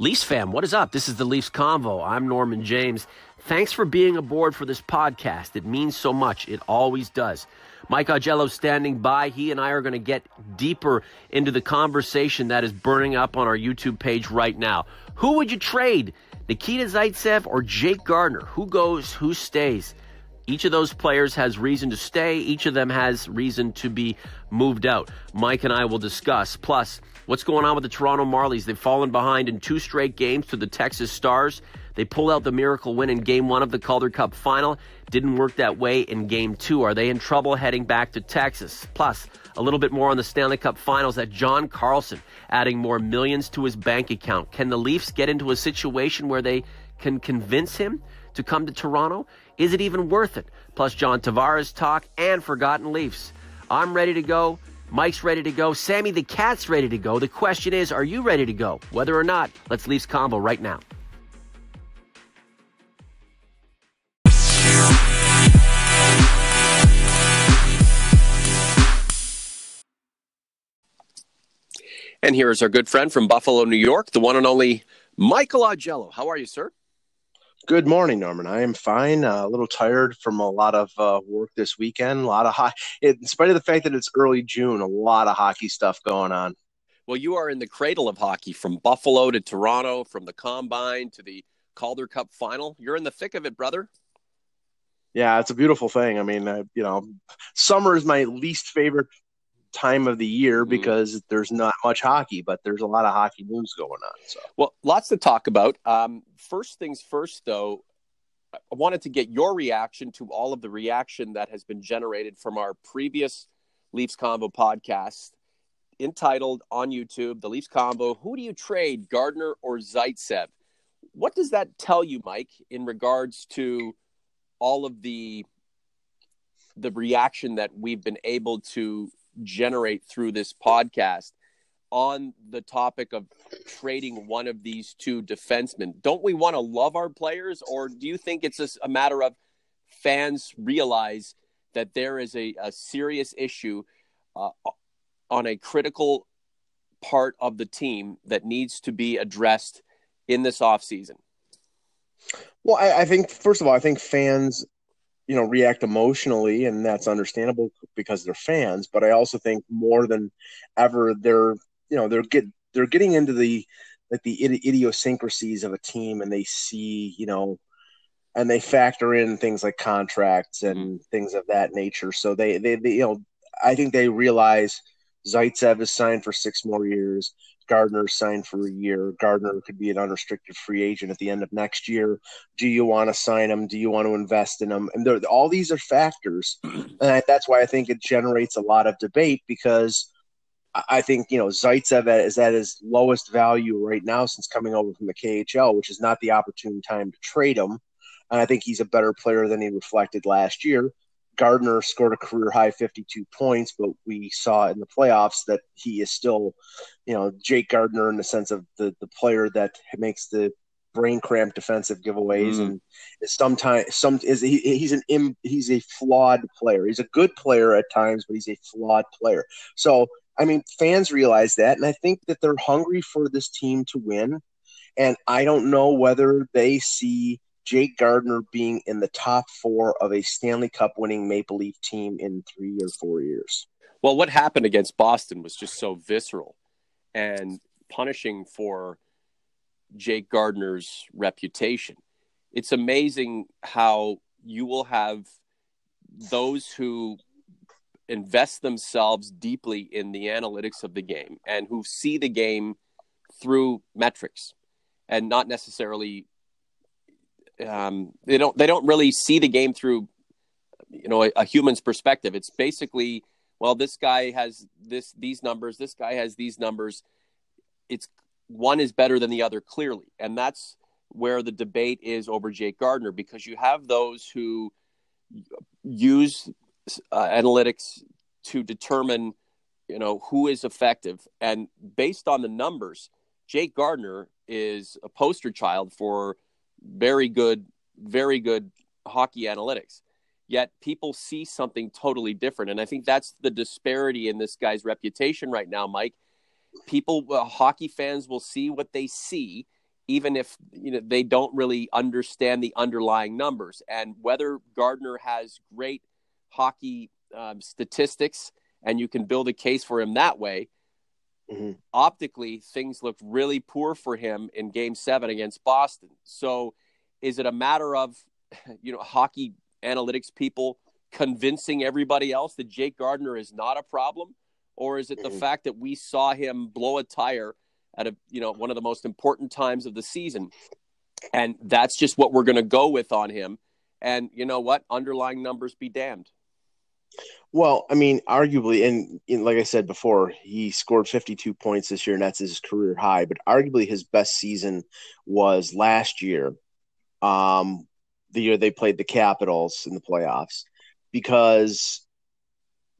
Leafs fam, what is up? This is the Leafs Convo. I'm Norman James. Thanks for being aboard for this podcast. It means so much. It always does. Mike Augello standing by. He and I are going to get deeper into the conversation that is burning up on our YouTube page right now. Who would you trade? Nikita Zaitsev or Jake Gardiner? Who goes, who stays? Each of those players has reason to stay. Each of them has reason to be moved out. Mike and I will discuss. Plus, what's going on with the Toronto Marlies? They've fallen behind in two straight games to the Texas Stars. They pulled out the miracle win in game one of the Calder Cup final. Didn't work that way in game two. Are they in trouble heading back to Texas? Plus, a little bit more on the Stanley Cup finals at John Carlson, adding more millions to his bank account. Can the Leafs get into a situation where they can convince him to come to Toronto? Is it even worth it? Plus, John Tavares talk and Forgotten Leafs. I'm ready to go. Mike's ready to go. Sammy the Cat's ready to go. The question is, are you ready to go? Whether or not, let's Leafs Convo right now. And here is our good friend from Buffalo, New York, the one and only Michael Augello. How are you, sir? Good morning, Norman. I am fine. Uh, a little tired from a lot of uh, work this weekend. A lot of hockey. In spite of the fact that it's early June, a lot of hockey stuff going on. Well, you are in the cradle of hockey, from Buffalo to Toronto, from the Combine to the Calder Cup final. You're in the thick of it, brother. Yeah, it's a beautiful thing. I mean, uh, you know, summer is my least favorite time of the year mm-hmm. because mm. there's not much hockey, but there's a lot of hockey news going on. So, well, lots to talk about. Um, first things first, though, I wanted to get your reaction to all of the reaction that has been generated from our previous Leafs Convo podcast entitled on YouTube, The Leafs Convo Who do you trade, Gardiner or Zaitsev? What does that tell you, Mike, in regards to all of the the reaction that we've been able to generate through this podcast on the topic of trading one of these two defensemen. Don't we want to love our players, or do you think it's a, a matter of fans realize that there is a, a serious issue uh, on a critical part of the team that needs to be addressed in this offseason? Well, I, I think, first of all, I think fans you know react emotionally and that's understandable because they're fans but i also think more than ever they're you know they're get they're getting into the like the idiosyncrasies of a team and they see you know and they factor in things like contracts and mm-hmm. things of that nature so they, they they you know i think they realize zaitsev is signed for six more years Gardiner signed for a year. Gardiner could be an unrestricted free agent at the end of next year. Do you want to sign him? Do you want to invest in him? And all these are factors, and that's why I think it generates a lot of debate because I think you know Zaitsev is at his lowest value right now since coming over from the KHL, which is not the opportune time to trade him. And I think he's a better player than he reflected last year. Gardiner scored a career high 52 points, but we saw in the playoffs that he is still, you know, Jake Gardiner in the sense of the the player that makes the brain cramp defensive giveaways mm. and is sometimes some is he, he's an Im, he's a flawed player. He's a good player at times, but he's a flawed player. So I mean, fans realize that, and I think that they're hungry for this team to win. And I don't know whether they see Jake Gardiner being in the top four of a Stanley Cup winning Maple Leaf team in three or four years. Well, what happened against Boston was just so visceral and punishing for Jake Gardiner's reputation. It's amazing how you will have those who invest themselves deeply in the analytics of the game and who see the game through metrics and not necessarily um, they don't they don't really see the game through you know a, a, human's perspective. It's basically well, this guy has this these numbers, this guy has these numbers. It's one is better than the other clearly, and that's where the debate is over Jake Gardiner because you have those who use uh, analytics to determine you know who is effective and based on the numbers jake Gardiner is a poster child for very good, very good hockey analytics. Yet people see something totally different. And I think that's the disparity in this guy's reputation right now, Mike. People, uh, hockey fans will see what they see even if you know they don't really understand the underlying numbers and whether Gardiner has great hockey um, statistics and you can build a case for him that way. Mm-hmm. Optically, things looked really poor for him in Game Seven against Boston. So, is it a matter of you know hockey analytics people convincing everybody else that Jake Gardiner is not a problem, or is it the mm-hmm. fact that we saw him blow a tire at a you know one of the most important times of the season, and that's just what we're going to go with on him. And you know what? Underlying numbers be damned. Well, I mean, arguably, and, and, like I said before, he scored 52 points this year, and that's his career high. But arguably, his best season was last year, um, the year they played the Capitals in the playoffs, because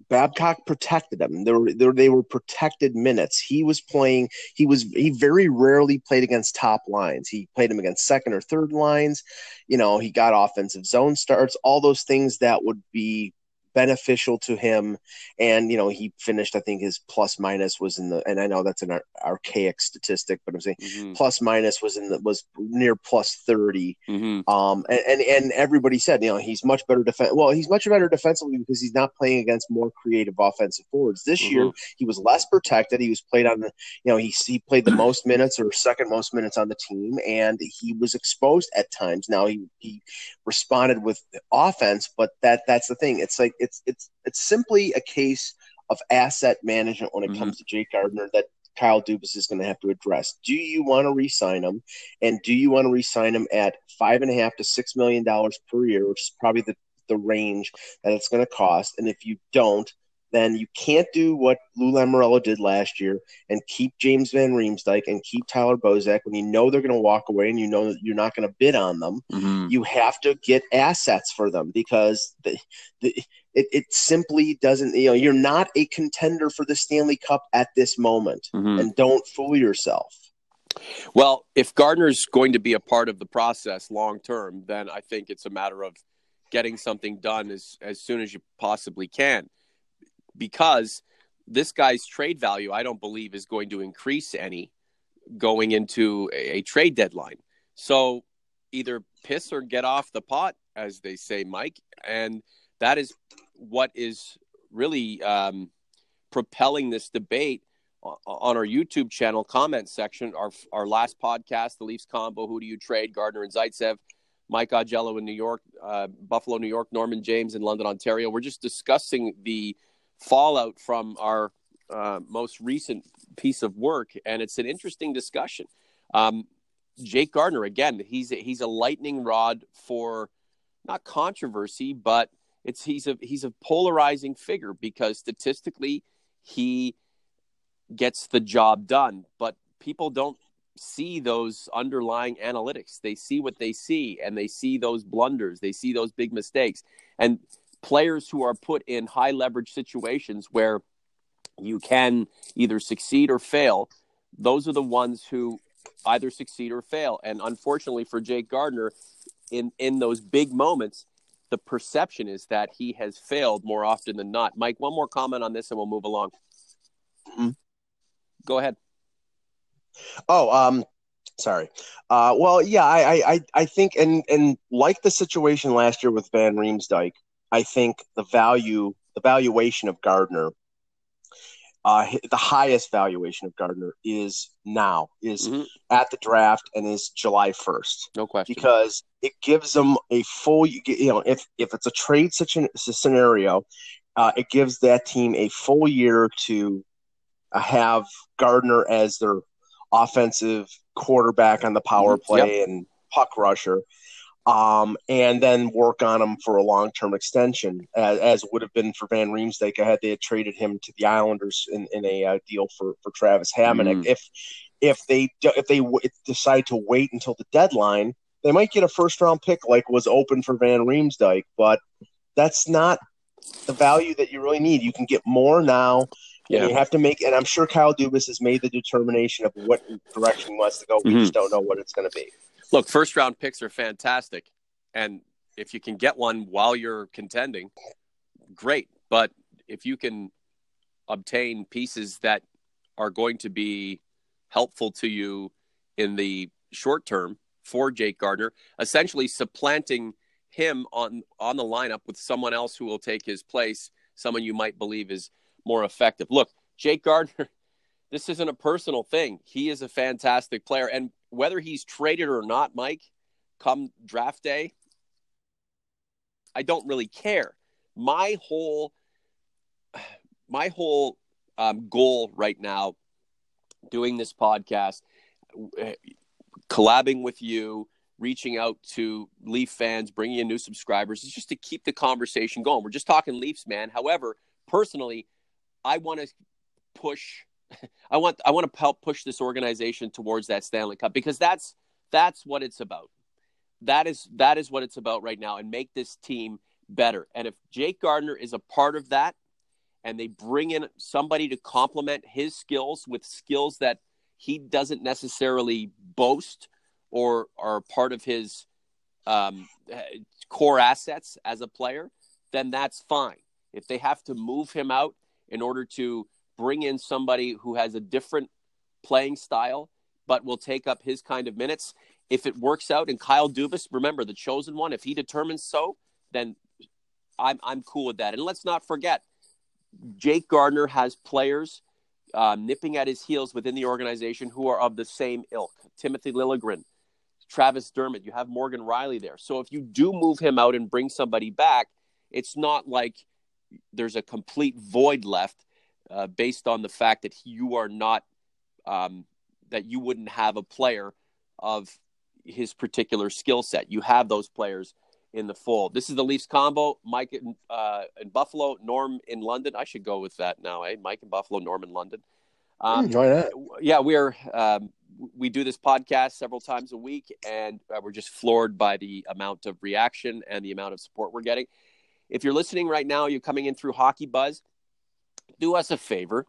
Babcock protected them. They were, they were, they were protected minutes. He was playing. He was he very rarely played against top lines. He played them against second or third lines. You know, he got offensive zone starts. All those things that would be beneficial to him. And, you know, he finished, I think his plus minus was in the, and I know that's an ar- archaic statistic, but I'm saying mm-hmm. plus minus was in the, was near plus 30. Mm-hmm. Um, and, and, and, everybody said, you know, he's much better defense. Well, he's much better defensively because he's not playing against more creative offensive forwards. This mm-hmm. year, he was less protected. He was played on the, you know, he, he played the most minutes or second most minutes on the team, and he was exposed at times. Now he, he responded with offense, but that, that's the thing. It's like, it's it's it's simply a case of asset management when it mm-hmm. comes to Jake Gardiner that Kyle Dubas is going to have to address. Do you want to re-sign him, and do you want to re-sign him at five and a half to six million dollars per year, which is probably the the range that it's going to cost? And if you don't, then you can't do what Lou Lamoriello did last year and keep James Van Riemsdyk and keep Tyler Bozak when you know they're going to walk away and you know that you're not going to bid on them. Mm-hmm. You have to get assets for them because the, the, it, it simply doesn't, you know, you're not a contender for the Stanley Cup at this moment. Mm-hmm. And don't fool yourself. Well, if Gardiner's going to be a part of the process long term, then I think it's a matter of getting something done as, as soon as you possibly can because this guy's trade value, I don't believe, is going to increase any going into a, a trade deadline. So either piss or get off the pot, as they say, Mike. And that is what is really um, propelling this debate on our YouTube channel comment section. Our our last podcast, the Leafs Convo, who do you trade? Gardiner and Zaitsev. Mike Augello in New York, uh, Buffalo, New York, Norman James in London, Ontario. We're just discussing the fallout from our uh, most recent piece of work, and it's an interesting discussion. Um, Jake Gardiner, again, he's a, he's a lightning rod for not controversy, but it's he's a he's a polarizing figure because statistically he gets the job done, but people don't see those underlying analytics. They see what they see, and they see those blunders, they see those big mistakes, and players who are put in high leverage situations where you can either succeed or fail, those are the ones who either succeed or fail. And unfortunately for Jake Gardiner, in in those big moments, the perception is that he has failed more often than not. Mike, one more comment on this, and we'll move along. Mm-hmm. Go ahead. Oh, um, sorry. Uh, well, yeah, I, I, I think, and and like the situation last year with Van Riemsdyk, I think the value, the valuation of Gardner, uh, the highest valuation of Gardner is now, is mm-hmm. at the draft, and is July first. No question, because it gives them a full. You know, if if it's a trade such a scenario, uh, it gives that team a full year to uh, have Gardner as their offensive quarterback on the power mm-hmm. play yep. and puck rusher um, and then work on him for a long term extension, as, as, would have been for Van Riemsdyk had they had traded him to the Islanders in, in a uh, deal for, for Travis Hamonic. Mm. If if they if they w- decide to wait until the deadline, they might get a first round pick like was open for Van Riemsdyk, but that's not the value that you really need. You can get more now. Yeah. you have to make, and I'm sure Kyle Dubas has made the determination of what direction he wants to go. We mm-hmm. just don't know what it's going to be look, first round picks are fantastic. And if you can get one while you're contending, great. But if you can obtain pieces that are going to be helpful to you in the short term for Jake Gardiner, essentially supplanting him on on the lineup with someone else who will take his place, someone you might believe is more effective. Look, Jake Gardiner, this isn't a personal thing. He is a fantastic player, and whether he's traded or not, Mike, come draft day, I don't really care. My whole my whole um, goal right now, doing this podcast, collabing with you, reaching out to Leaf fans, bringing in new subscribers, is just to keep the conversation going. We're just talking Leafs, man. However, personally, I want to push. I want I want to help push this organization towards that Stanley Cup because that's that's what it's about. That is that is what it's about right now, and make this team better. And if Jake Gardiner is a part of that, and they bring in somebody to complement his skills with skills that he doesn't necessarily boast or are part of his um, core assets as a player, then that's fine. If they have to move him out in order to bring in somebody who has a different playing style but will take up his kind of minutes, if it works out and Kyle Dubas, remember the chosen one, if he determines so, then I'm I'm cool with that. And let's not forget, Jake Gardiner has players uh, nipping at his heels within the organization who are of the same ilk. Timothy Liljegren, Travis Dermott, you have Morgan Rielly there. So if you do move him out and bring somebody back, it's not like there's a complete void left uh, based on the fact that you are not um, that you wouldn't have a player of his particular skill set. You have those players in the fold. This is the Leafs Convo. Mike in, uh, in Buffalo, Norm in London. I should go with that now, eh? Mike in Buffalo, Norm in London. Um, Enjoy that. Yeah, we're um, we do this podcast several times a week, and uh, we're just floored by the amount of reaction and the amount of support we're getting. If you're listening right now, you're coming in through Hockey Buzz. Do us a favor,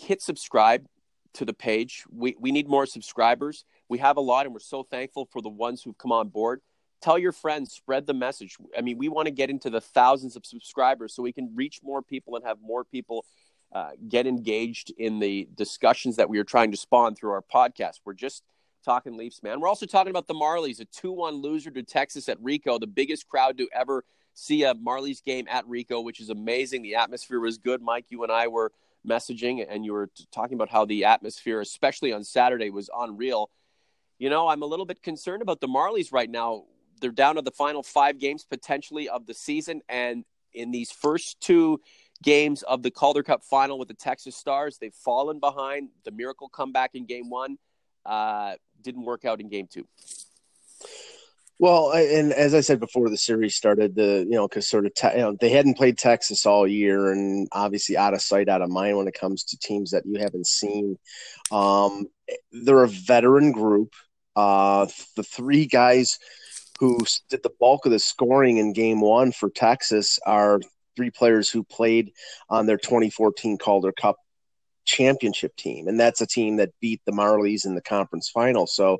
hit subscribe to the page. We we need more subscribers. We have a lot, and we're so thankful for the ones who've come on board. Tell your friends spread the message. I mean we want to get into the thousands of subscribers so we can reach more people and have more people uh, get engaged in the discussions that we are trying to spawn through our podcast. We're just talking leafs man. We're also talking about the marlies a 2-1 loser to texas at Ricoh the biggest crowd to ever see a marlies game at Ricoh, which is amazing. The atmosphere was good. Mike you and i were messaging and you were talking about how the atmosphere especially on saturday was unreal. You know, I'm a little bit concerned about the Marlies right now. They're down to the final five games potentially of the season, and in these first two games of the Calder Cup final with the Texas Stars, they've fallen behind. The miracle comeback in Game One uh, didn't work out in Game Two. Well, and as I said before the series started, the you know because sort of te- you know they hadn't played Texas all year, and obviously out of sight, out of mind when it comes to teams that you haven't seen. Um, they're a veteran group. Uh, the three guys who did the bulk of the scoring in game one for Texas are three players who played on their 2014 Calder Cup championship team and that's a team that beat the marlies in the conference final. So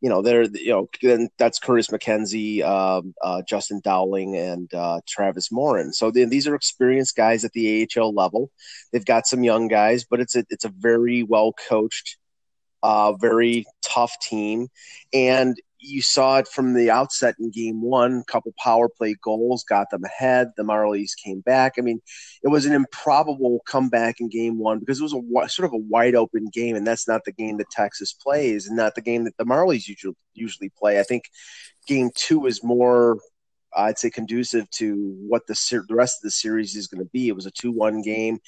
you know they're you know then that's curtis mckenzie uh, uh, justin dowling and uh, travis morin. So then these are experienced guys at the ahl level. They've got some young guys but it's a it's a very well coached uh, very tough team. And you saw it from the outset in game one. A couple power play goals got them ahead. The Marlies came back. I mean, it was an improbable comeback in game one because it was a sort of a wide open game, and that's not the game that Texas plays, and not the game that the Marlies usually usually play. I think game two is more. I'd say conducive to what the ser- the rest of the series is going to be. It was a two-one game,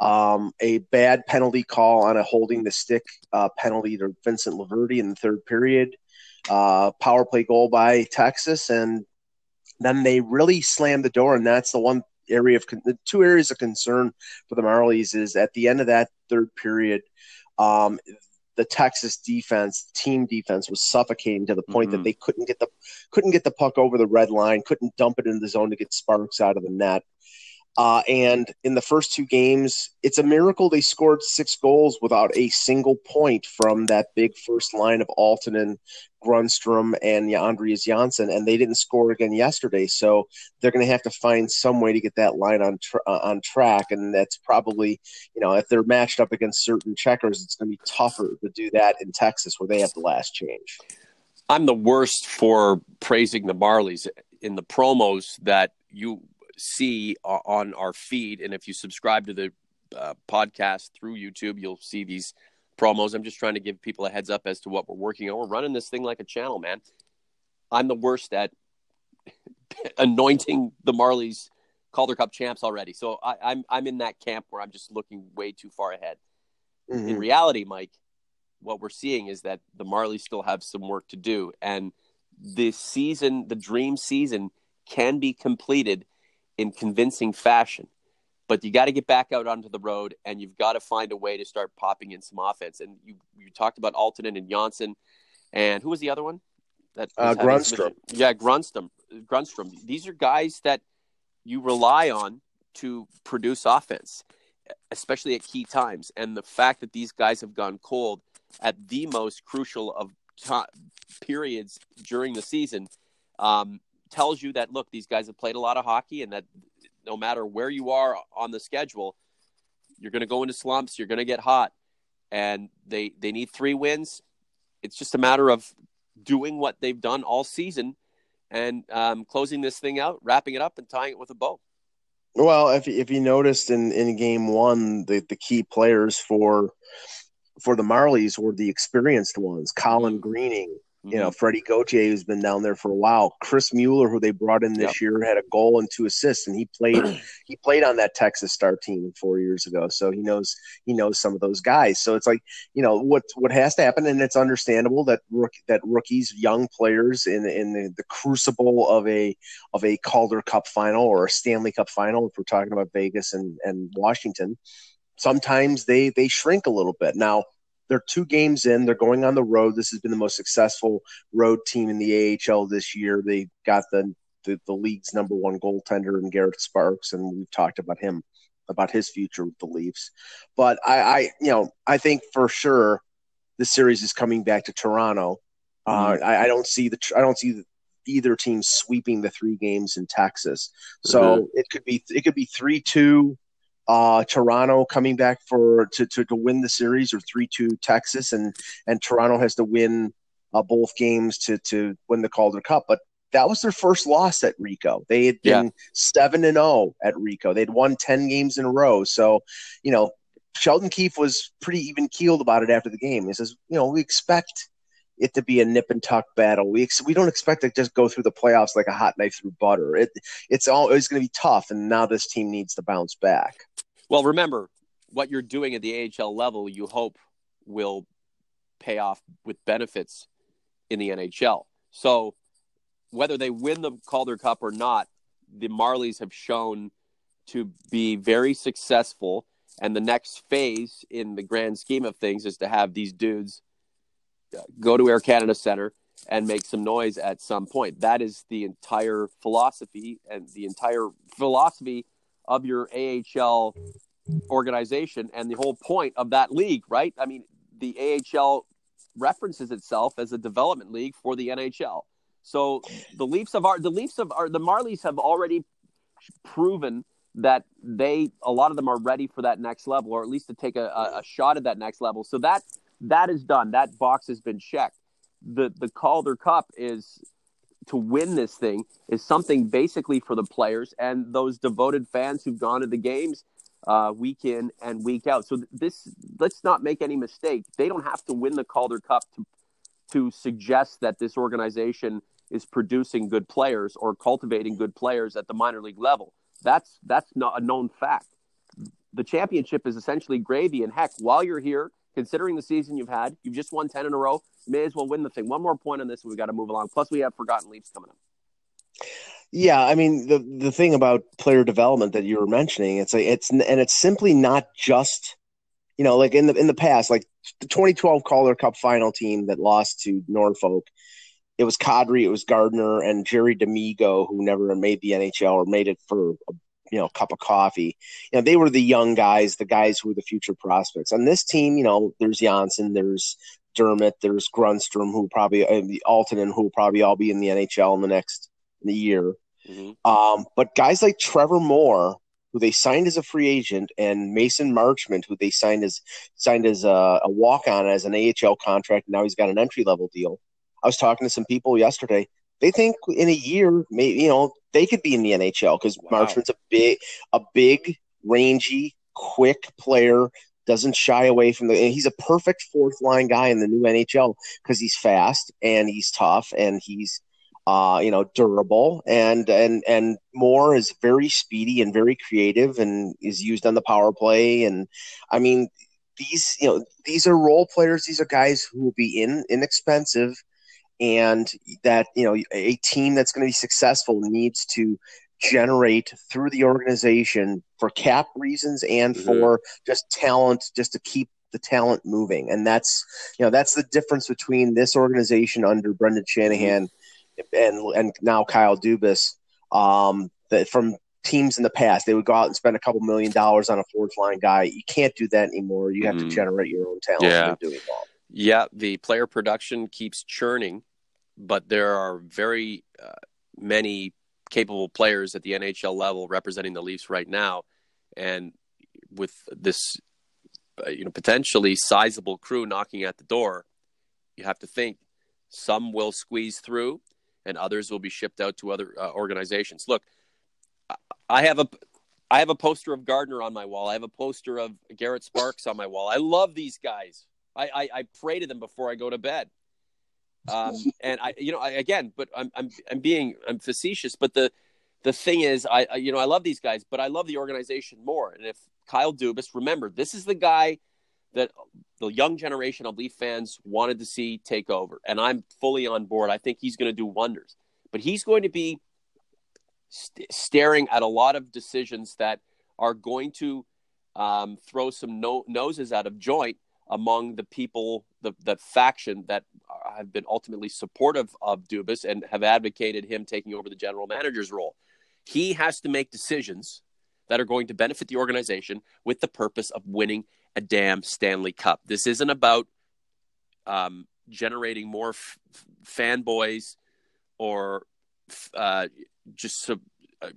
um, a bad penalty call on a holding the stick uh, penalty to Vincent LoVerde in the third period uh, power play goal by Texas, and then they really slammed the door. And that's the one area of the two areas of concern for the Marlies is at the end of that third period. Um, the Texas defense, team defense, was suffocating to the point mm-hmm. that they couldn't get the couldn't get the puck over the red line, couldn't dump it into the zone to get sparks out of the net. Uh, and in the first two games, it's a miracle they scored six goals without a single point from that big first line of Aaltonen, Grundstrom, and Andreas Johnsson, and they didn't score again yesterday. So they're going to have to find some way to get that line on uh, on track, and that's probably you know if they're matched up against certain checkers, it's going to be tougher to do that in Texas where they have the last change. I'm the worst for praising the Marlies in the promos that you see on our feed. And if you subscribe to the uh, podcast through YouTube, you'll see these promos. I'm just trying to give people a heads up as to what we're working on. We're running this thing like a channel, man. I'm the worst at anointing the Marlies Calder Cup champs already. So I, am I'm, I'm in that camp where I'm just looking way too far ahead. Mm-hmm. In reality, Mike, what we're seeing is that the Marlies still have some work to do, and this season, the dream season, can be completed in convincing fashion. But you got to get back out onto the road, and you've got to find a way to start popping in some offense. And you you talked about Aaltonen and Johnsson, and who was the other one? That uh, Grundstrom. Yeah, Grundstrom. Grundstrom. These are guys that you rely on to produce offense, especially at key times. And the fact that these guys have gone cold at the most crucial of t- periods during the season um, tells you that look, these guys have played a lot of hockey, and that no matter where you are on the schedule, you're going to go into slumps. You're going to get hot, and they they need three wins. It's just a matter of doing what they've done all season and um, closing this thing out, wrapping it up, and tying it with a bow. Well, if if you noticed in in game one, the the key players for for the Marlies were the experienced ones, Colin mm-hmm. Greening, you know, mm-hmm. Freddie Gauthier, who's been down there for a while. Chris Mueller, who they brought in this yep. year, had a goal and two assists, and he played he played on that Texas Star team four years ago. So he knows he knows some of those guys. So it's like you know what what has to happen, and it's understandable that rook, that rookies, young players in in the, the crucible of a of a Calder Cup final or a Stanley Cup final, if we're talking about Vegas and and Washington, sometimes they they shrink a little bit. Now they're two games in. They're going on the road. This has been the most successful road team in the AHL this year. They got the, the, the league's number one goaltender in Garret Sparks, and we've talked about him about his future with the Leafs. But I, I you know, I think for sure the series is coming back to Toronto. Uh, mm-hmm. I, I, don't see the I don't see either team sweeping the three games in Texas. So mm-hmm. it could be it could be three two uh, Toronto coming back for to, to, to win the series or three two Texas and and Toronto has to win uh, both games to to win the Calder Cup. But that was their first loss at Ricoh. They had been seven and zero oh at Ricoh. They'd won ten games in a row. So, you know, Sheldon Keefe was pretty even keeled about it after the game. He says, you know, we expect it to be a nip and tuck battle. We ex- we don't expect to just go through the playoffs like a hot knife through butter. It it's all it's going to be tough, and now this team needs to bounce back. Well, remember what you're doing at the AHL level. You hope will pay off with benefits in the NHL. So whether they win the Calder Cup or not, the Marlies have shown to be very successful. And the next phase in the grand scheme of things is to have these dudes uh, go to Air Canada Center and make some noise at some point. That is the entire philosophy and the entire philosophy of your AHL organization and the whole point of that league, right? I mean, the AHL references itself as a development league for the NHL. So the Leafs of our the Leafs of our the Marlies have already proven that they a lot of them are ready for that next level or at least to take a, a, a shot at that next level. So that that is done. That box has been checked. The the Calder Cup is to win this thing is something basically for the players and those devoted fans who've gone to the games uh, week in and week out. So this, let's not make any mistake. They don't have to win the Calder Cup to to suggest that this organization is producing good players or cultivating good players at the minor league level. That's that's not a known fact. The championship is essentially gravy, and heck, while you're here, considering the season you've had, you've just won ten in a row. May as well win the thing. One more point on this, and we got to move along. Plus, we have forgotten Leafs coming up. Yeah, I mean the the thing about player development that you were mentioning, it's it's and it's simply not just you know like in the in the past, like the 2012 Calder Cup final team that lost to Norfolk. It was Kadri, it was Gardiner, and Jerry D'Amigo, who never made the NHL or made it for you you know a cup of coffee. You know, they were the young guys, the guys who were the future prospects. On this team, you know, there's Johnsson, there's Dermott, there's Grundstrom, who probably uh, the Aaltonen, who will probably all be in the NHL in the next in the year. Mm-hmm. Um, but guys like Trevor Moore, who they signed as a free agent, and Mason Marchment, who they signed as signed as a, a walk on as an AHL contract. And now he's got an entry level deal. I was talking to some people yesterday. They think in a year, maybe you know, they could be in the NHL because wow. Marchment's a big, a big, rangy, quick player. Doesn't shy away from the. he's a perfect fourth line guy in the new NHL because he's fast and he's tough and he's uh, you know, durable, and and and Moore is very speedy and very creative, and is used on the power play. And I mean, these you know these are role players. These are guys who will be in inexpensive, and that you know a team that's going to be successful needs to generate through the organization for cap reasons and mm-hmm. for just talent, just to keep the talent moving. And that's you know that's the difference between this organization under Brendan Shanahan. Mm-hmm and and now Kyle Dubas, um, that from teams in the past, they would go out and spend a couple million dollars on a fourth line guy. You can't do that anymore. You have mm. to generate your own talent. Yeah. Doing. Yeah, the player production keeps churning, but there are very uh, many capable players at the NHL level representing the Leafs right now, and with this, uh, you know, potentially sizable crew knocking at the door, you have to think some will squeeze through and others will be shipped out to other uh, organizations. Look, I have a I have a poster of Gardiner on my wall. I have a poster of Garret Sparks on my wall. I love these guys. I, I, I pray to them before I go to bed. Um, and I, you know, I, again, but I'm, I'm, I'm being, I'm facetious, but the, the thing is, I, I, you know, I love these guys, but I love the organization more. And if Kyle Dubas, remember, this is the guy that the young generation of Leaf fans wanted to see take over. And I'm fully on board. I think he's going to do wonders. But he's going to be st- staring at a lot of decisions that are going to um, throw some no- noses out of joint among the people, the, the faction that have been ultimately supportive of Dubas and have advocated him taking over the general manager's role. He has to make decisions that are going to benefit the organization with the purpose of winning a damn Stanley Cup. This isn't about um, generating more f- fanboys or uh, just a, a,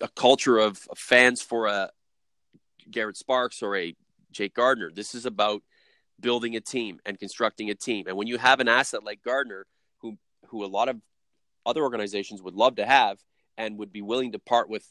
a, culture of fans for a Garret Sparks or a Jake Gardiner. This is about building a team and constructing a team. And when you have an asset like Gardiner, who who a lot of other organizations would love to have and would be willing to part with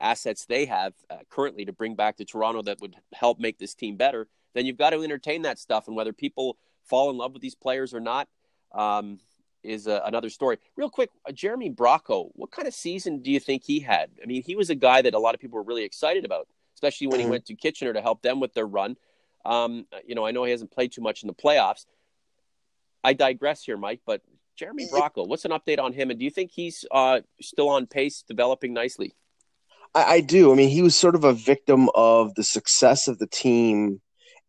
assets they have uh, currently to bring back to Toronto that would help make this team better, then you've got to entertain that stuff. And whether people fall in love with these players or not um, is uh, another story. Real quick, uh, Jeremy Bracco, what kind of season do you think he had? I mean, he was a guy that a lot of people were really excited about, especially when mm-hmm. he went to Kitchener to help them with their run. Um, you know, I know he hasn't played too much in the playoffs. I digress here, Mike, but Jeremy Bracco, what's an update on him? And do you think he's uh, still on pace, developing nicely? I, I do. I mean, he was sort of a victim of the success of the team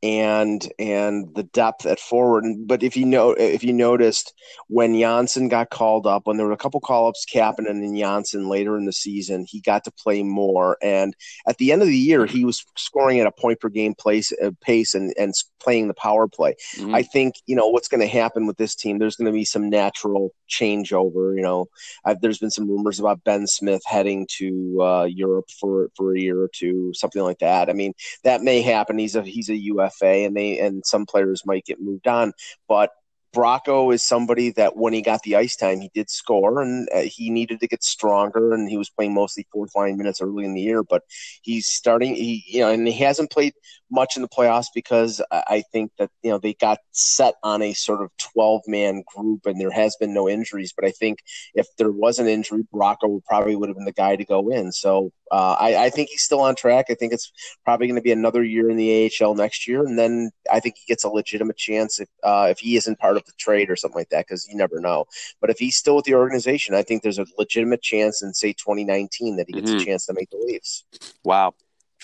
and and the depth at forward. But if you know if you noticed when Johnsson got called up, when there were a couple call ups, Kapanen and Johnsson later in the season, he got to play more. And at the end of the year, he was scoring at a point per game place uh, pace and and playing the power play. Mm-hmm. I think you know what's going to happen with this team. There's going to be some natural changeover. You know, I've, there's been some rumors about Ben Smith heading to uh, Europe for for a year or two, something like that. I mean, that may happen. He's a he's a UFA, and they and some players might get moved on, but Bracco is somebody that when he got the ice time, he did score, and uh, he needed to get stronger. And he was playing mostly fourth line minutes early in the year, but he's starting. He you know, and he hasn't played much in the playoffs because I think that you know they got set on a sort of twelve man group, and there has been no injuries. But I think if there was an injury, Bracco would probably would have been the guy to go in. So uh, I, I think he's still on track. I think it's probably going to be another year in the AHL next year, and then I think he gets a legitimate chance if uh, if he isn't part of the trade or something like that, because you never know. But if he's still with the organization, I think there's a legitimate chance in say 2019 that he gets mm-hmm. a chance to make the Leafs. Wow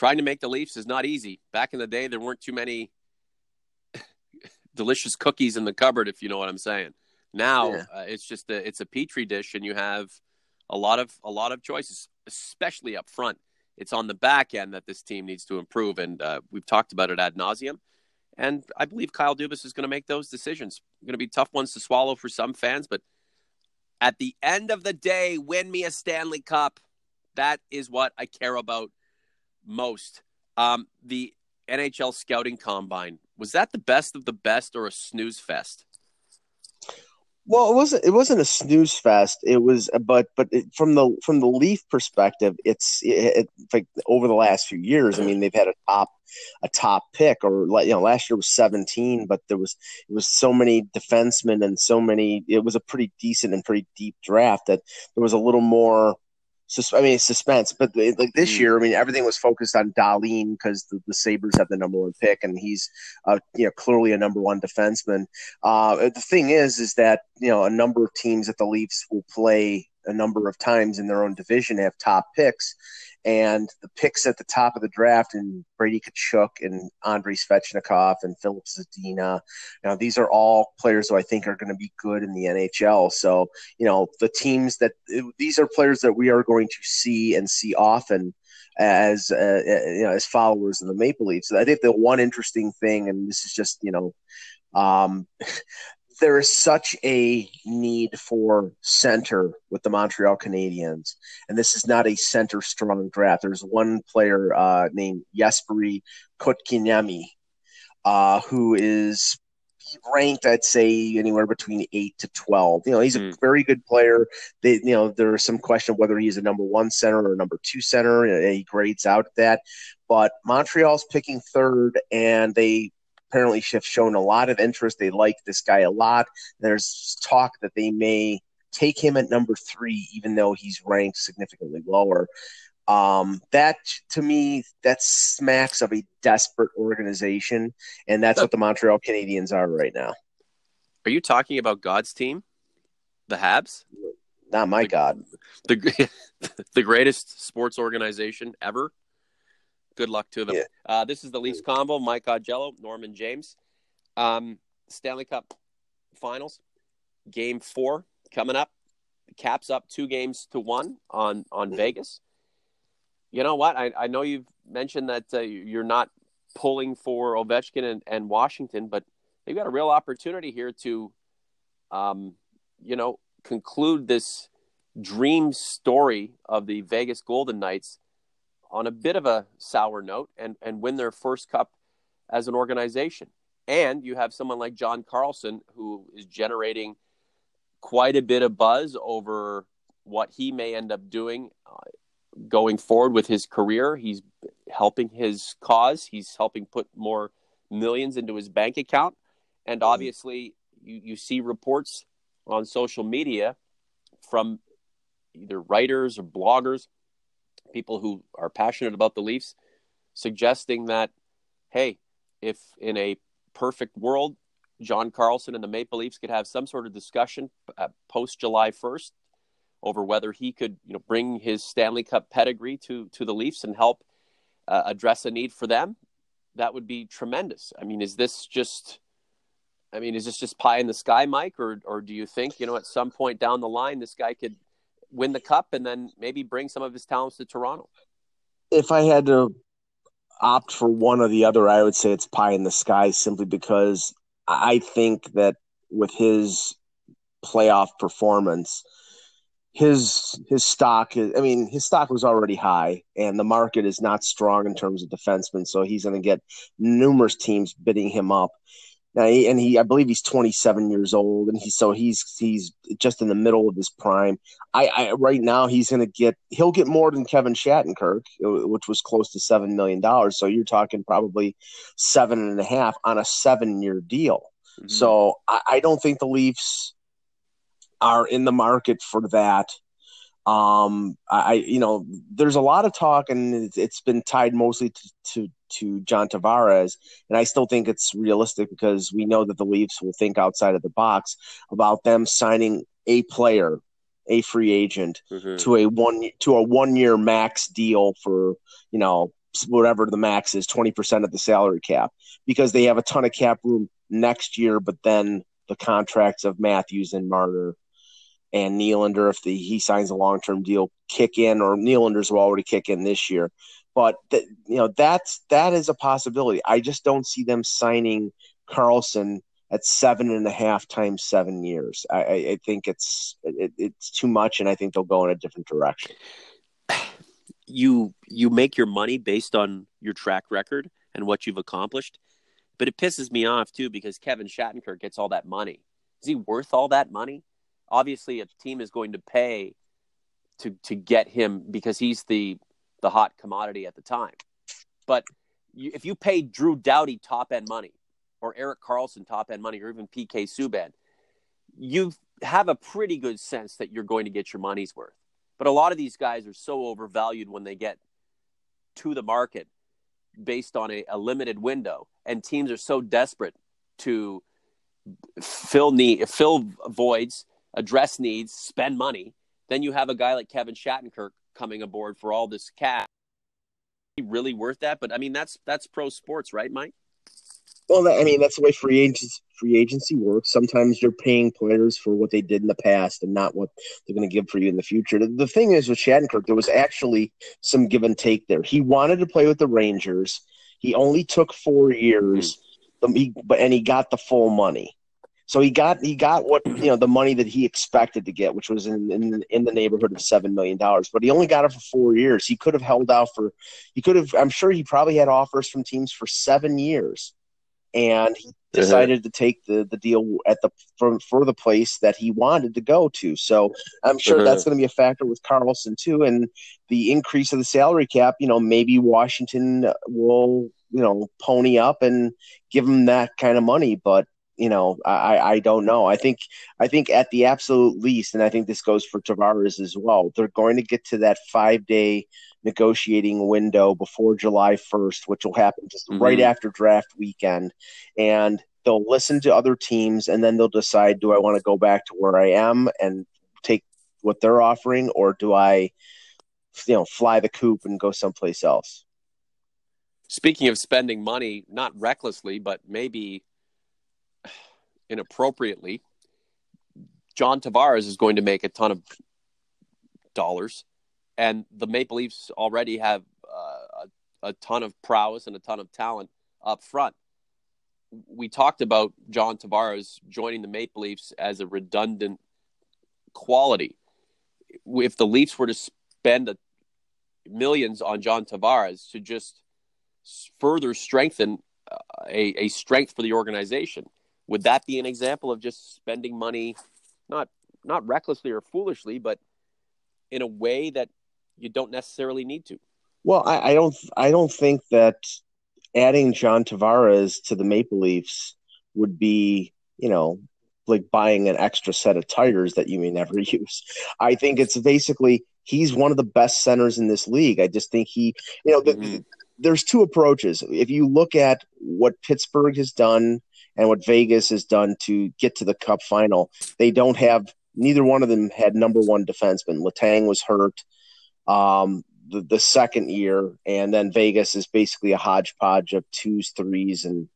trying to make the Leafs is not easy. Back in the day, there weren't too many delicious cookies in the cupboard, if you know what I'm saying. Now yeah. uh, it's just a, it's a petri dish, and you have a lot of a lot of choices, especially up front. It's on the back end that this team needs to improve, and uh, we've talked about it ad nauseum. And I believe Kyle Dubas is going to make those decisions. Going to be tough ones to swallow for some fans, but at the end of the day, win me a Stanley Cup. That is what I care about most. Um, the NHL scouting combine was that the best of the best or a snooze fest? Well, it wasn't. It wasn't a snooze fest. It was, but but it, from the from the Leaf perspective, it's it, it, like over the last few years. I mean, they've had a top a top pick, or like you know, last year was seventeen, but there was it was so many defensemen and so many. It was a pretty decent and pretty deep draft that there was a little more I mean, suspense. But like this mm. year, I mean, everything was focused on Dahlin because the, the, Sabres have the number one pick, and he's, uh, you know, clearly a number one defenseman. Uh, the thing is, is that you know a number of teams that the Leafs will play a number of times in their own division have top picks, and the picks at the top of the draft and Brady Tkachuk and Andrei Svechnikov and Filip Zadina. Now these are all players who I think are going to be good in the NHL. So you know the teams that these are players that we are going to see and see often as uh, you know as followers of the Maple Leafs. I think the one interesting thing, and this is just you know um, there is such a need for center with the Montreal Canadiens, and this is not a center strong draft. There's one player uh, named Jesperi Kotkaniemi uh, who is ranked, I'd say, anywhere between eight to twelve. You know, he's a mm. very good player. They, you know, there's some question of whether he's a number one center or a number two center. He grades out that, but Montreal's picking third, and they apparently have shown a lot of interest. They like this guy a lot. There's talk that they may take him at number three, even though he's ranked significantly lower. Um, that to me, that smacks of a desperate organization, and that's what the Montreal Canadiens are right now. Are you talking about God's team, the Habs? Not my the, God. The the greatest sports organization ever. Good luck to them. Yeah. Uh, this is the Leafs Convo: Mike Augello, Norman James. Um, Stanley Cup Finals, Game Four coming up. Caps up two games to one on on Vegas. You know what? I, I know you've mentioned that uh, you're not pulling for Ovechkin and, and Washington, but they've got a real opportunity here to, um, you know, conclude this dream story of the Vegas Golden Knights on a bit of a sour note and, and win their first cup as an organization. And you have someone like John Carlson who is generating quite a bit of buzz over what he may end up doing uh, going forward with his career. He's helping his cause, he's helping put more millions into his bank account. And mm-hmm. obviously, you, you see reports on social media from either writers or bloggers people who are passionate about the Leafs, suggesting that, hey, if in a perfect world, John Carlson and the Maple Leafs could have some sort of discussion uh, post July 1st over whether he could, you know, bring his Stanley Cup pedigree to to the Leafs and help uh, address a need for them, that would be tremendous. I mean, is this just I mean, is this just pie in the sky, Mike, or or do you think, you know, at some point down the line this guy could win the cup and then maybe bring some of his talents to Toronto? If I had to opt for one or the other, I would say it's pie in the sky simply because I think that with his playoff performance, his his stock is, I mean his stock was already high and the market is not strong in terms of defensemen so he's going to get numerous teams bidding him up now, he, and he, I believe he's 27 years old, and he's so he's he's just in the middle of his prime. I, I right now he's going to get he'll get more than Kevin Shattenkirk, uh, which was close to seven million dollars. So you're talking probably seven and a half on a seven year deal. Mm-hmm. So I, I don't think the Leafs are in the market for that. Um, I, you know, there's a lot of talk, and it's been tied mostly to, to to John Tavares, and I still think it's realistic because we know that the Leafs will think outside of the box about them signing a player, a free agent, mm-hmm. to a one to a one year max deal for you know whatever the max is, twenty percent of the salary cap, because they have a ton of cap room next year, but then the contracts of Matthews and Marner and Nylander, if the, he signs a long term deal, kick in, or Nylander's will already kick in this year. But th- you know that's that is a possibility. I just don't see them signing Carlson at seven and a half times seven years. I, I, I think it's it, it's too much, and I think they'll go in a different direction. You you make your money based on your track record and what you've accomplished, but it pisses me off too because Kevin Shattenkirk gets all that money. Is he worth all that money? Obviously, a team is going to pay to to get him because he's the the hot commodity at the time. But you, if you pay Drew Doughty top end money, or Erik Karlsson top end money, or even PK Subban, you have a pretty good sense that you're going to get your money's worth. But a lot of these guys are so overvalued when they get to the market based on a, a limited window, and teams are so desperate to fill need, fill voids, address needs, spend money. Then you have a guy like Kevin Shattenkirk coming aboard for all this cash. Really worth that? But I mean, that's that's pro sports, right, Mike? Well, I mean, that's the way free agency free agency works. Sometimes you're paying players for what they did in the past and not what they're going to give for you in the future. The, thing is with Shattenkirk, there was actually some give and take there. He wanted to play with the Rangers. He only took four years, mm-hmm. he, but and he got the full money. So he got he got what you know the money that he expected to get, which was in in, in the neighborhood of seven million dollars. But he only got it for four years. He could have held out for. He could have. I'm sure he probably had offers from teams for seven years and he decided to take the, the deal at the for, for the place that he wanted to go to. So I'm sure uh-huh. that's going to be a factor with Carlson too, and the increase of the salary cap. You know, maybe Washington will you know pony up and give him that kind of money, but you know, I, I don't know. I think I think at the absolute least, and I think this goes for Tavares as well. They're going to get to that five day negotiating window before July 1st, which will happen just mm-hmm. right after draft weekend. And they'll listen to other teams and then they'll decide do I want to go back to where I am and take what they're offering or do I you know fly the coop and go someplace else. Speaking of spending money, not recklessly, but maybe inappropriately, John Tavares is going to make a ton of dollars and the Maple Leafs already have uh, a, a ton of prowess and a ton of talent up front. We talked about John Tavares joining the Maple Leafs as a redundant quality. If the Leafs were to spend a, millions on John Tavares to just further strengthen uh, a, a strength for the organization, would that be an example of just spending money, not not recklessly or foolishly, but in a way that you don't necessarily need to. Well, I, I don't. I don't think that adding John Tavares to the Maple Leafs would be, you know, like buying an extra set of tires that you may never use. I think it's basically he's one of the best centers in this league. I just think he, you know, mm-hmm. there's two approaches. If you look at what Pittsburgh has done and what Vegas has done to get to the Cup final, they don't have neither one of them had number one defenseman. Letang was hurt um, the, the second year, and then Vegas is basically a hodgepodge of twos, threes, and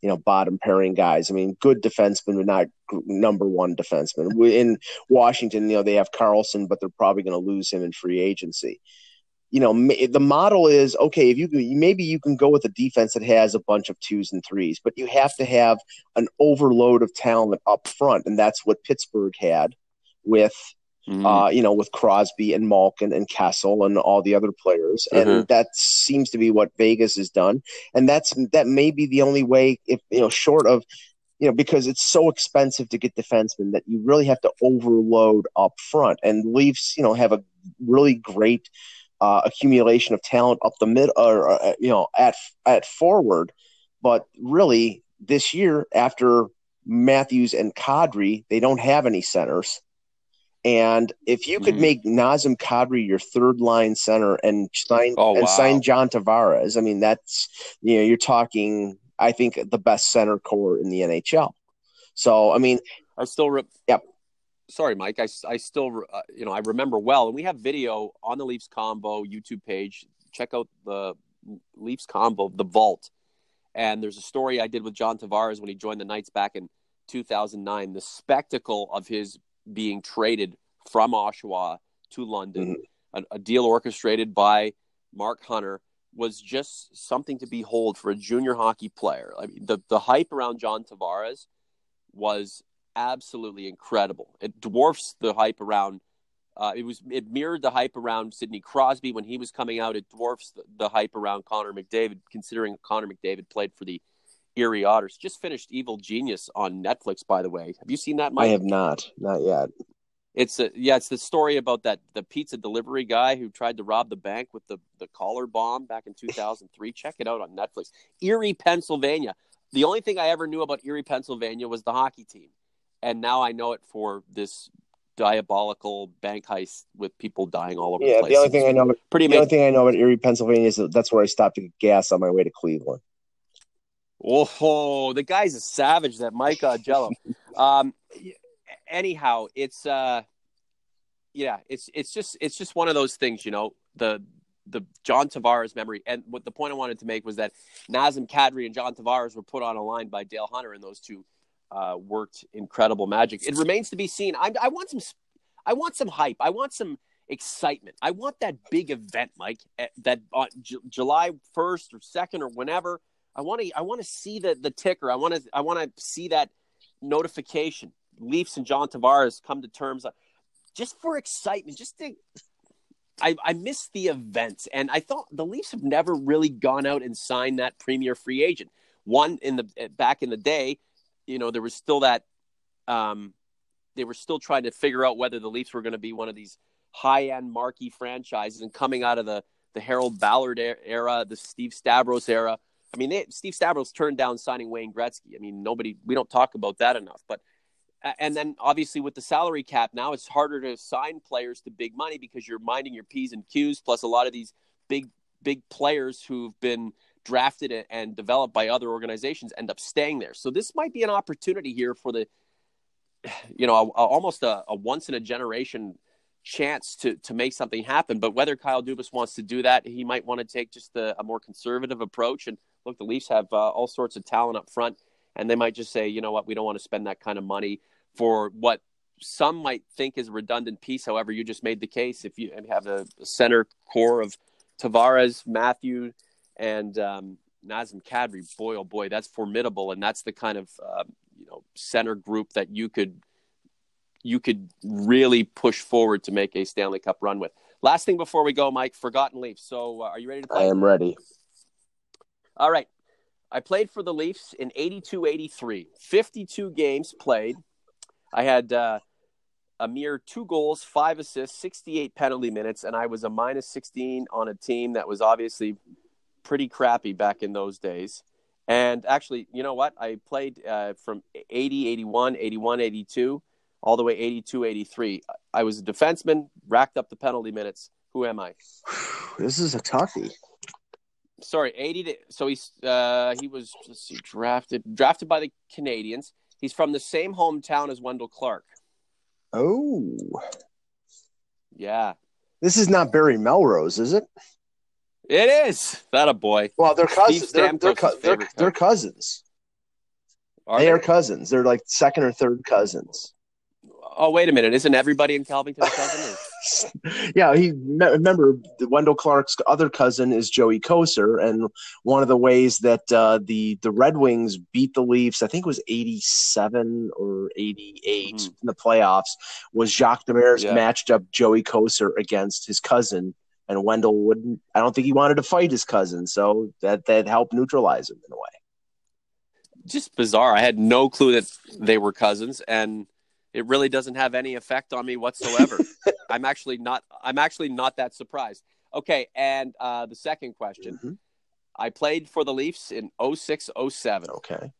you know bottom pairing guys. I mean, good defensemen, but not number one defensemen. In Washington, you know they have Carlson, but they're probably going to lose him in free agency. You know, the model is okay. If you maybe you can go with a defense that has a bunch of twos and threes, but you have to have an overload of talent up front, and that's what Pittsburgh had with Mm-hmm. Uh, you know, with Crosby and Malkin and Kessel and all the other players, mm-hmm. and that seems to be what Vegas has done, and that's that may be the only way, if you know, short of, you know, because it's so expensive to get defensemen that you really have to overload up front, and Leafs, you know, have a really great uh, accumulation of talent up the mid, or uh, you know, at at forward, but really this year after Matthews and Kadri, they don't have any centers and if you could mm-hmm. make Nazem Kadri your third line center and sign oh, and wow. sign John Tavares, I mean that's you know you're talking I think the best center core in the NHL. So I mean, I still re- yep. Sorry, Mike. I, I still uh, you know I remember well, and we have video on the Leafs Convo YouTube page. Check out the Leafs Convo, the Vault, and there's a story I did with John Tavares when he joined the Knights back in 2009. The spectacle of his being traded from Oshawa to London, mm-hmm. a, a deal orchestrated by Mark Hunter was just something to behold for a junior hockey player. I mean, the the hype around John Tavares was absolutely incredible. It dwarfs the hype around. Uh, it was it mirrored the hype around Sidney Crosby when he was coming out. It dwarfs the, the hype around Connor McDavid, considering Connor McDavid played for the Erie Otters. Just finished Evil Genius on Netflix, by the way. Have you seen that? Mike? I have not, not yet. It's a, yeah, it's the story about that the pizza delivery guy who tried to rob the bank with the the collar bomb back in 2003. Check it out on Netflix. Erie, Pennsylvania. The only thing I ever knew about Erie, Pennsylvania was the hockey team, and now I know it for this diabolical bank heist with people dying all over yeah, the place. the only thing I know, pretty. The amazing. only thing I know about Erie, Pennsylvania is that that's where I stopped to get gas on my way to Cleveland. Oh, the guy's a savage. That Mike Augello. um, anyhow, it's uh, yeah, it's it's just it's just one of those things, you know. The the John Tavares memory, and what the point I wanted to make was that Nazem Kadri and John Tavares were put on a line by Dale Hunter, and those two uh, worked incredible magic. It remains to be seen. I, I want some, I want some hype. I want some excitement. I want that big event, Mike. Eh, that J- July first or second or whenever. I want to. I want to see the the ticker. I want to. I want to see that notification. Leafs and John Tavares come to terms, just for excitement, just to. I, I miss the events, and I thought the Leafs have never really gone out and signed that premier free agent. One in the back in the day, you know, there was still that. Um, they were still trying to figure out whether the Leafs were going to be one of these high-end marquee franchises, and coming out of the the Harold Ballard era, the Steve Stavros era. I mean, they, Steve Stavros turned down signing Wayne Gretzky. I mean, nobody, we don't talk about that enough. But and then obviously with the salary cap now it's harder to sign players to big money because you're minding your p's and q's plus a lot of these big big players who've been drafted and developed by other organizations end up staying there. So this might be an opportunity here for the you know a, a, almost a, a, once in a generation chance to to make something happen. But whether kyle dubas wants to do that he might want to take just a, more conservative approach. And look the leafs have uh, all sorts of talent up front and they might just say you know what? We don't want to spend that kind of money for what some might think is a redundant piece. However, you just made the case. If you have a center core of Tavares, Matthew, and um, Nazem Kadri. Boy, oh boy, that's formidable, and that's the kind of uh, you know center group that you could you could really push forward to make a Stanley Cup run with. Last thing before we go, Mike, Forgotten Leafs. So, uh, are you ready to play? I am ready. All right. I played for the Leafs in 82 83, 52 games played, I had uh, a mere two goals, five assists, 68 penalty minutes, and I was a minus 16 on a team that was obviously pretty crappy back in those days. And actually, you know what? I played uh, from 80, 81, 81, 82, all the way 82, 83. I was a defenseman, racked up the penalty minutes. Who am I? This is a toughie. Sorry, 80 to, so he's uh, he was see, drafted drafted by the Canadiens. He's from the same hometown as Wendel Clark. Oh. Yeah. This is not Barry Melrose, is it? It is. That a boy. Well, they're cousins. They're, they're, they're, they're, cousins. Are they, they are cousins. They're like second or third cousins. Oh, wait a minute! Isn't everybody in Kelvington a cousin? yeah, he remember Wendel Clark's other cousin is Joey Kocur, and one of the ways that uh, the the Red Wings beat the Leafs, I think it was eighty seven or eighty eight mm-hmm. in the playoffs, was Jacques Demers yeah. matched up Joey Kocur against his cousin, and Wendel wouldn't. I don't think he wanted to fight his cousin, so that that helped neutralize him in a way. Just bizarre. I had no clue that they were cousins, and it really doesn't have any effect on me whatsoever. I'm actually not. I'm actually not that surprised. Okay, and uh, the second question. Mm-hmm. I played for the Leafs in 06 07. Okay.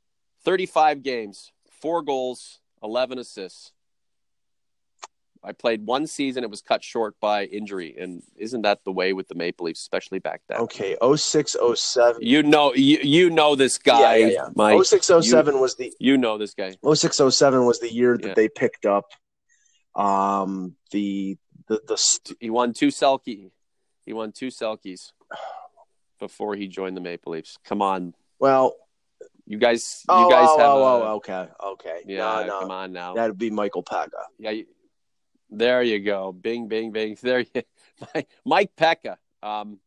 35 games, four goals, 11 assists. I played one season. It was cut short by injury, and isn't that the way with the Maple Leafs, especially back then? Okay, 06, 07. You know, you, you know this guy. Yeah, yeah, yeah. 06, 07 was the you know this guy. 06, 07 was the year that yeah. they picked up um the the the. He won two Selke. He won two Selkes before he joined the Maple Leafs. Come on. Well, you guys, you oh, guys oh, have. Oh, a, oh, okay, okay. Yeah, no, no. come on now. That'd be Michael Peca. Yeah, There you go. Bing, bing, bing. There you Mike Peca. Um,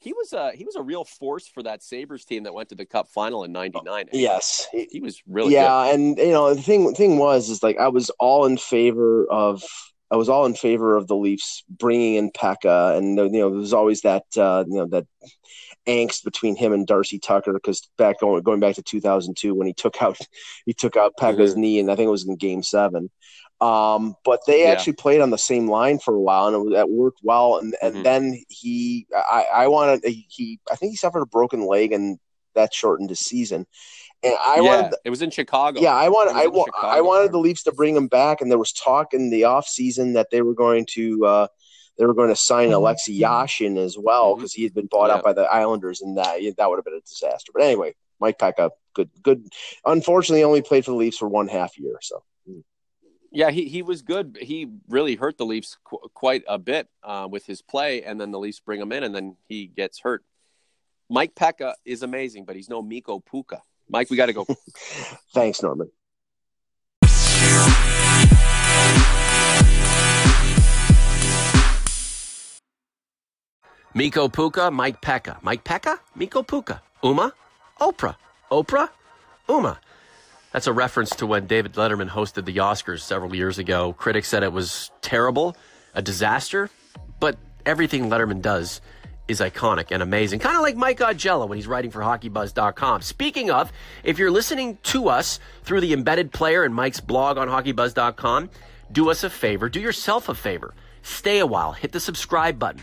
he was a he was a real force for that Sabres team that went to the Cup final in '99. Yes, he, he, was really yeah. Good. And you know the thing thing was is like I was all in favor of I was all in favor of the Leafs bringing in Peca, and you know there was always that uh, you know that angst between him and Darcy Tucker because back going going back to 2002 when he took out he took out Peca's mm-hmm. knee and I think it was in Game Seven. Um, but they yeah. actually played on the same line for a while, and it, it worked well. And, and mm-hmm. then he, I, I wanted he, I think he suffered a broken leg, and that shortened his season. And I yeah, wanted, it was in Chicago. Yeah, I wanted, I, wa- I wanted the Leafs to bring him back, and there was talk in the off season that they were going to, uh, they were going to sign mm-hmm. Alexei Yashin as well because mm-hmm. he had been bought yeah. out by the Islanders, and that that would have been a disaster. But anyway, Mike Peca, good, good. Unfortunately, only played for the Leafs for one half year. So. Yeah, he, he was good. He really hurt the Leafs qu- quite a bit uh, with his play, and then the Leafs bring him in, and then he gets hurt. Mike Peca is amazing, but he's no Miko Puka. Mike, we got to go. Thanks, Norman. Miko Puka, Mike Peca. Mike Peca, Miko Puka. Uma, Oprah. Oprah, Uma. That's a reference to when David Letterman hosted the Oscars several years ago. Critics said it was terrible, a disaster, but everything Letterman does is iconic and amazing. Kind of like Mike Augello when he's writing for HockeyBuzz.com. Speaking of, if you're listening to us through the embedded player and Mike's blog on HockeyBuzz.com, do us a favor, do yourself a favor. Stay a while, hit the subscribe button.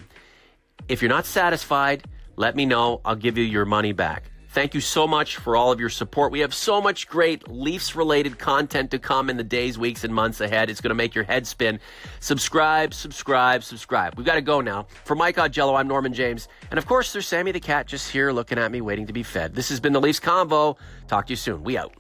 If you're not satisfied, let me know. I'll give you your money back. Thank you so much for all of your support. We have so much great Leafs related content to come in the days, weeks, and months ahead. It's going to make your head spin. Subscribe, subscribe, subscribe. We've got to go now. For Mike Augello, I'm Norman James. And of course, there's Sammy the Cat just here looking at me, waiting to be fed. This has been the Leafs Convo. Talk to you soon. We out.